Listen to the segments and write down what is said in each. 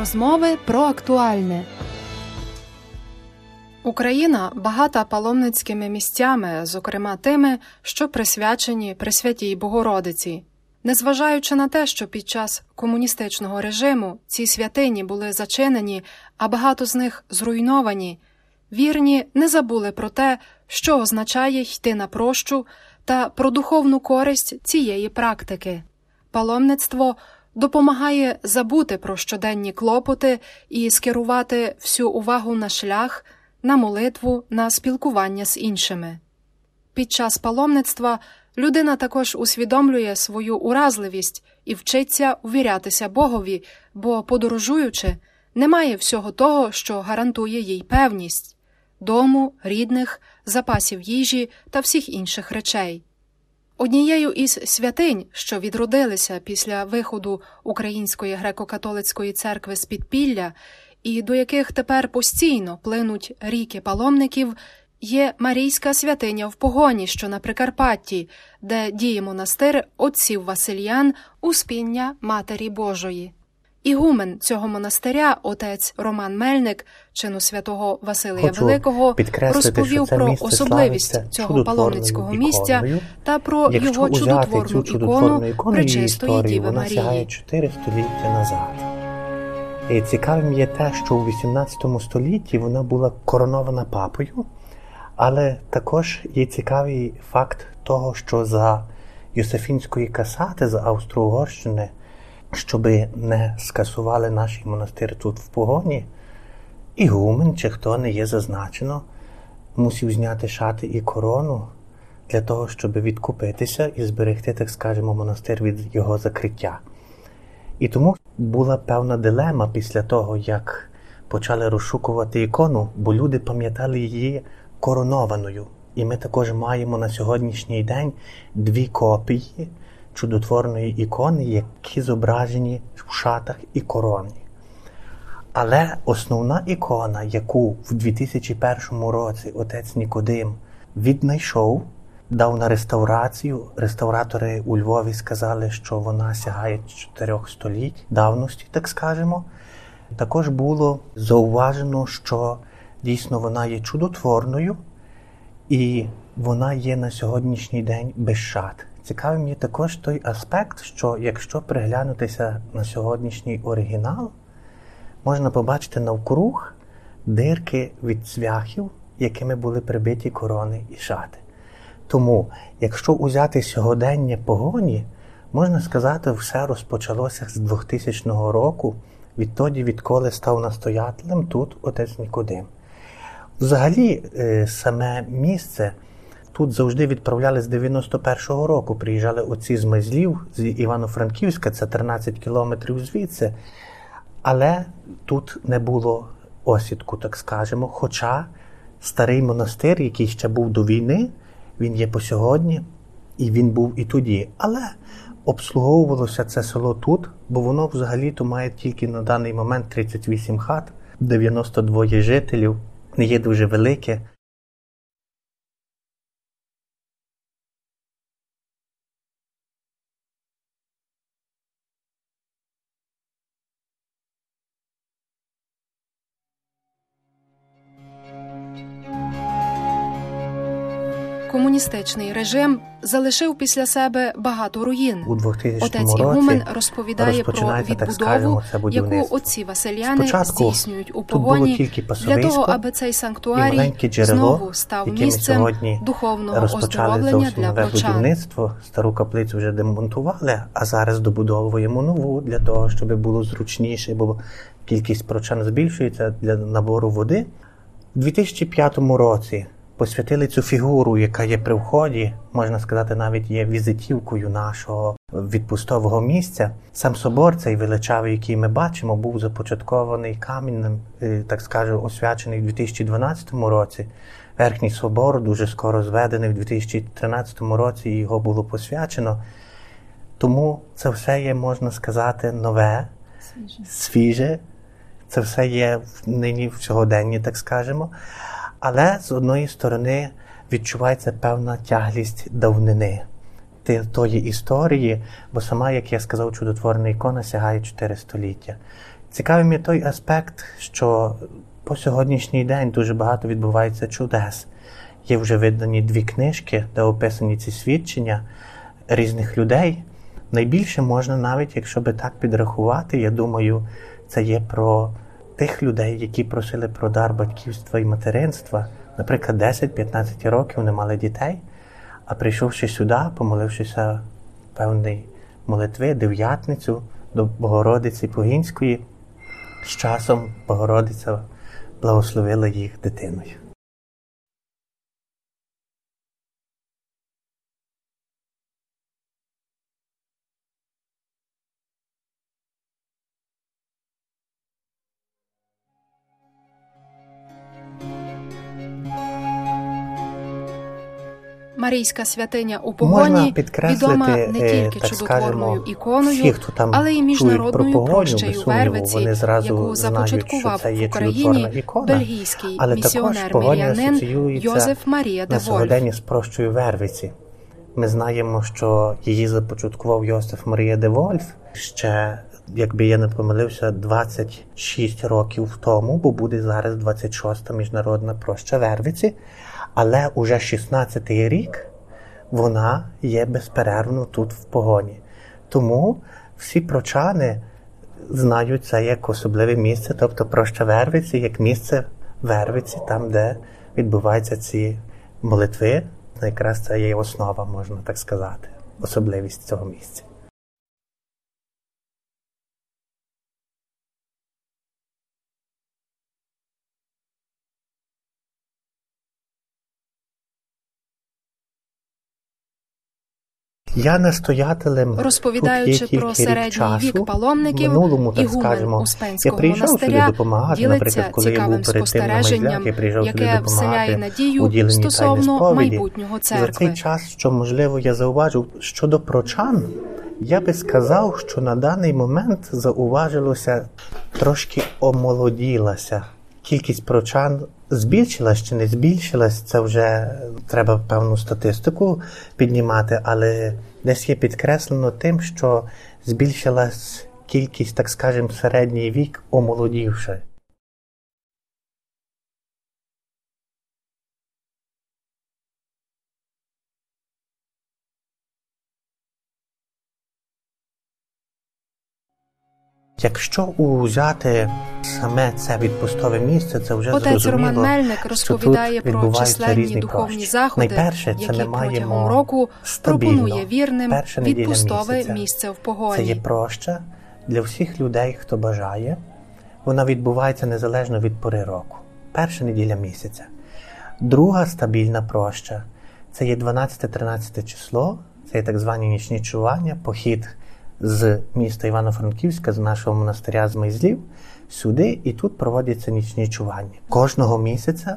Розмови про актуальне. Україна багата паломницькими місцями, зокрема тими, що присвячені Пресвятій Богородиці. Незважаючи на те, що під час комуністичного режиму ці святині були зачинені, а багато з них зруйновані, вірні не забули про те, що означає йти на прощу та про духовну користь цієї практики. Паломництво допомагає забути про щоденні клопоти і скерувати всю увагу на шлях, на молитву, на спілкування з іншими. Під час паломництва людина також усвідомлює свою уразливість і вчиться увірятися Богові, бо, подорожуючи, немає всього того, що гарантує їй певність дому, рідних, запасів їжі та всіх інших речей. Однією із святинь, що відродилися після виходу Української греко-католицької церкви з підпілля, і до яких тепер постійно плинуть ріки паломників, є Марійська святиня в погоні, що на Прикарпатті, де діє монастир отців Васильян Успіння Матері Божої. Ігумен цього монастиря, отець Роман Мельник, чину святого Василія Хочу Великого, розповів про особливість цього паломницького місця та про його чудотворну ікону Пречистої Діви вона сягає Марії. 4 століття назад. І цікавим є те, що у 18 столітті вона була коронована папою, але також є цікавий факт того, що за Йосифінської касати з Австро-Угорщини, щоби не скасували наш монастир тут в погоні, ігумен, чи хто не є зазначено, мусив зняти шати і корону для того, щоб відкупитися і зберегти, так скажемо, монастир від його закриття. І тому була певна дилема після того, як почали розшукувати ікону, бо люди пам'ятали її коронованою. І ми також маємо на сьогоднішній день дві копії чудотворної ікони, які зображені в шатах і короні. Але основна ікона, яку в 2001 році отець Нікодим віднайшов, дав на реставрацію. Реставратори у Львові сказали, що вона сягає чотирьох століть давності, так скажемо. Також було зауважено, що дійсно вона є чудотворною і вона є на сьогоднішній день без шат. Цікавим є також той аспект, що якщо приглянутися на сьогоднішній оригінал, можна побачити навкруг дирки від цвяхів, якими були прибиті корони і шати. Тому, якщо узяти сьогодення погоні, можна сказати, все розпочалося з 2000 року, відтоді, відколи став настоятелем тут отець Нікодим. Взагалі, е, саме місце тут завжди відправляли з 91-го року. Приїжджали отці з Мезлів, з Івано-Франківська, це 13 кілометрів звідси. Але тут не було осідку, так скажемо. Хоча старий монастир, який ще був до війни, він є по сьогодні, і він був і тоді. Але обслуговувалося це село тут, бо воно взагалі-то має тільки на даний момент 38 хат, 92 жителів, не є дуже велике. Комуністичний режим залишив після себе багато руїн. У 2000 Отець році Ігумен розповідає про відбудову, скажемо, це яку отці Василяни Спочатку здійснюють у погоні для того, аби цей санктуарій знову став місцем духовного оздоровлення для прочан. будівництво. Стару каплицю вже демонтували, а зараз добудовуємо нову для того, щоб було зручніше, бо кількість прочан збільшується для набору води. У 2005 році посвятили цю фігуру, яка є при вході, можна сказати, навіть є візитівкою нашого відпустового місця. Сам собор, цей величавий, який ми бачимо, був започаткований камінним, е, так скажу, освячений у 2012 році. Верхній собор дуже скоро зведений в 2013 році, і його було посвячено. Тому це все є, можна сказати, нове, свіже. Це все є в- нині в сьогоденні, так скажемо. Але з одної сторони відчувається певна тяглість давнини тої історії, бо сама, як я сказав, чудотворна ікона сягає 4 століття. Цікавим є той аспект, що по сьогоднішній день дуже багато відбувається чудес. Є вже видані дві книжки, де описані ці свідчення різних людей. Найбільше можна, навіть якщо би так підрахувати, я думаю, це є про тих людей, які просили про дар батьківства і материнства. Наприклад, 10-15 років не мали дітей, а прийшовши сюди, помолившися певної молитви, дев'ятницю до Богородиці Погінської, з часом Богородиця благословила їх дитиною. Марійська святиня у погоні відома не е, тільки так чудотворною іконою, всі, хто там але й міжнародною про погоню, прощею сумніву, Вервиці, вони зразу яку знають, започаткував що це є в Україні ікона. бельгійський Але також місіонер погоня асоціюється Йозеф Марія де на Вольф. з прощою Вервиці. Ми знаємо, що її започаткував Йосиф Марія де Вольф ще, якби я не помилився, 26 років тому, бо буде зараз 26-та міжнародна проща Вервиці. Але уже 16-й рік вона є безперервно тут в погоні. Тому всі прочани знають це як особливе місце, тобто проща Вервиці, як місце Вервиці, там, де відбуваються ці молитви. Якраз це є основа, можна так сказати, особливість цього місця. Я настоятелем Розповідаючи тут є про середній часу. вік паломників, минулому, так скажемо, я Успенського приїжджав сюди допомагати, наприклад, коли я був перед тим на Майзляк, я приїжджав сюди допомагати вселяє у надію діленні тайни сповіді. І За цей час, що можливо я зауважив щодо прочан, я би сказав, що на даний момент зауважилося трошки омолоділася. Кількість прочан збільшилась чи не збільшилась, це вже треба певну статистику піднімати, але десь є підкреслено тим, що збільшилась кількість, так скажемо, середній вік омолодівши. Якщо узяти саме це відпустове місце, це вже Отець зрозуміло, Роман Мельник що розповідає тут про численні різні духовні прощі. заходи, Найперше, це які ми маємо року пропонує вірним перша відпустове місяця. місце в Це є проща для всіх людей, хто бажає. Вона відбувається незалежно від пори року. Перша неділя місяця. Друга стабільна проща це є 12-13 число, це є так звані нічні чування, похід з міста Івано-Франківська, з нашого монастиря з Майзлів, сюди, і тут проводяться нічні чування. Кожного місяця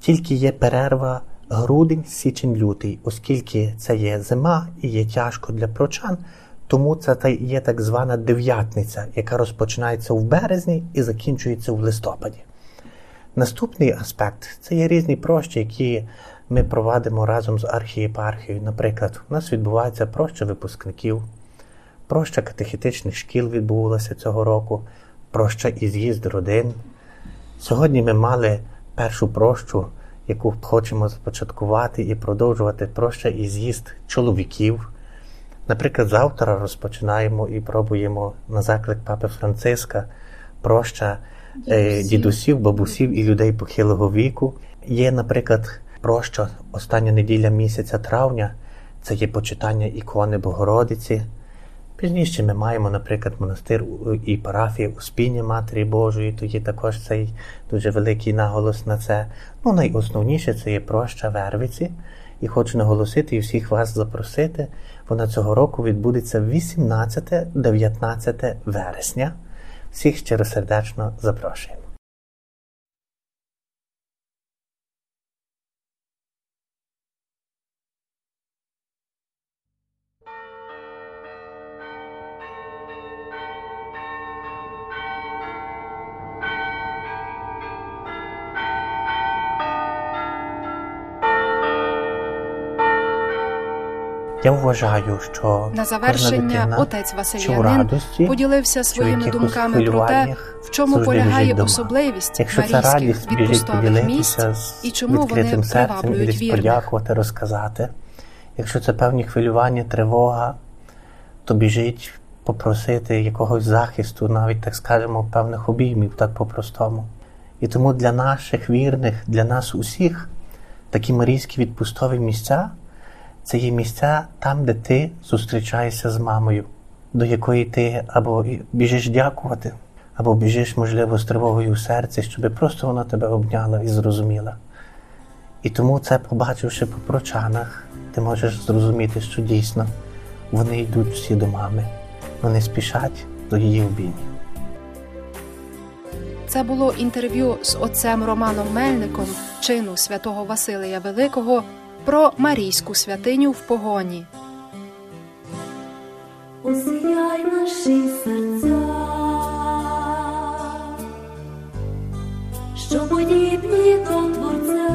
тільки є перерва грудень, січень, лютий, оскільки це є зима і є тяжко для прочан, тому це є так звана дев'ятниця, яка розпочинається в березні і закінчується в листопаді. Наступний аспект це є різні прощі, які ми провадимо разом з архієпархією. Наприклад, у нас відбувається проща випускників, проща катехетичних шкіл відбулася цього року, проща і з'їзд родин. Сьогодні ми мали першу прощу, яку хочемо започаткувати і продовжувати проща і з'їзд чоловіків. Наприклад, завтра розпочинаємо і пробуємо на заклик папи Франциска проща е, дідусів, бабусів і людей похилого віку. Є, наприклад, проща остання неділя місяця травня, це є почитання ікони Богородиці. Пізніше ми маємо, наприклад, монастир і парафію Успіння Матері Божої, тоді також цей дуже великий наголос на це. Ну, найосновніше це є проща Вервиці. І хочу наголосити і всіх вас запросити. Вона цього року відбудеться 18-19 вересня. Всіх щиросердечно запрошуємо. Я вважаю, що На завершення отець Василянин поділився своїми думками про те, в чому полягає особливість Якщо марійських відпустових місць і чому вони приваблюють вірних. подякувати, розказати. Якщо це певні хвилювання, тривога, то біжить попросити якогось захисту, навіть так скажемо, певних обіймів, так по-простому. І тому для наших вірних, для нас усіх, такі марійські відпустові місця це є місця там, де ти зустрічаєшся з мамою, до якої ти або біжиш дякувати, або біжиш, можливо, з тривогою в серці, щоб просто вона тебе обняла і зрозуміла. І тому це, побачивши по прочанах, ти можеш зрозуміти, що дійсно вони йдуть всі до мами, вони спішать до її обіймів. Це було інтерв'ю з отцем Романом Мельником, чину святого Василія Великого, про Марійську святиню в погоні. Усіяй наші серця, що подібні до Творця.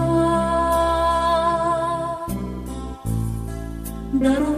даруй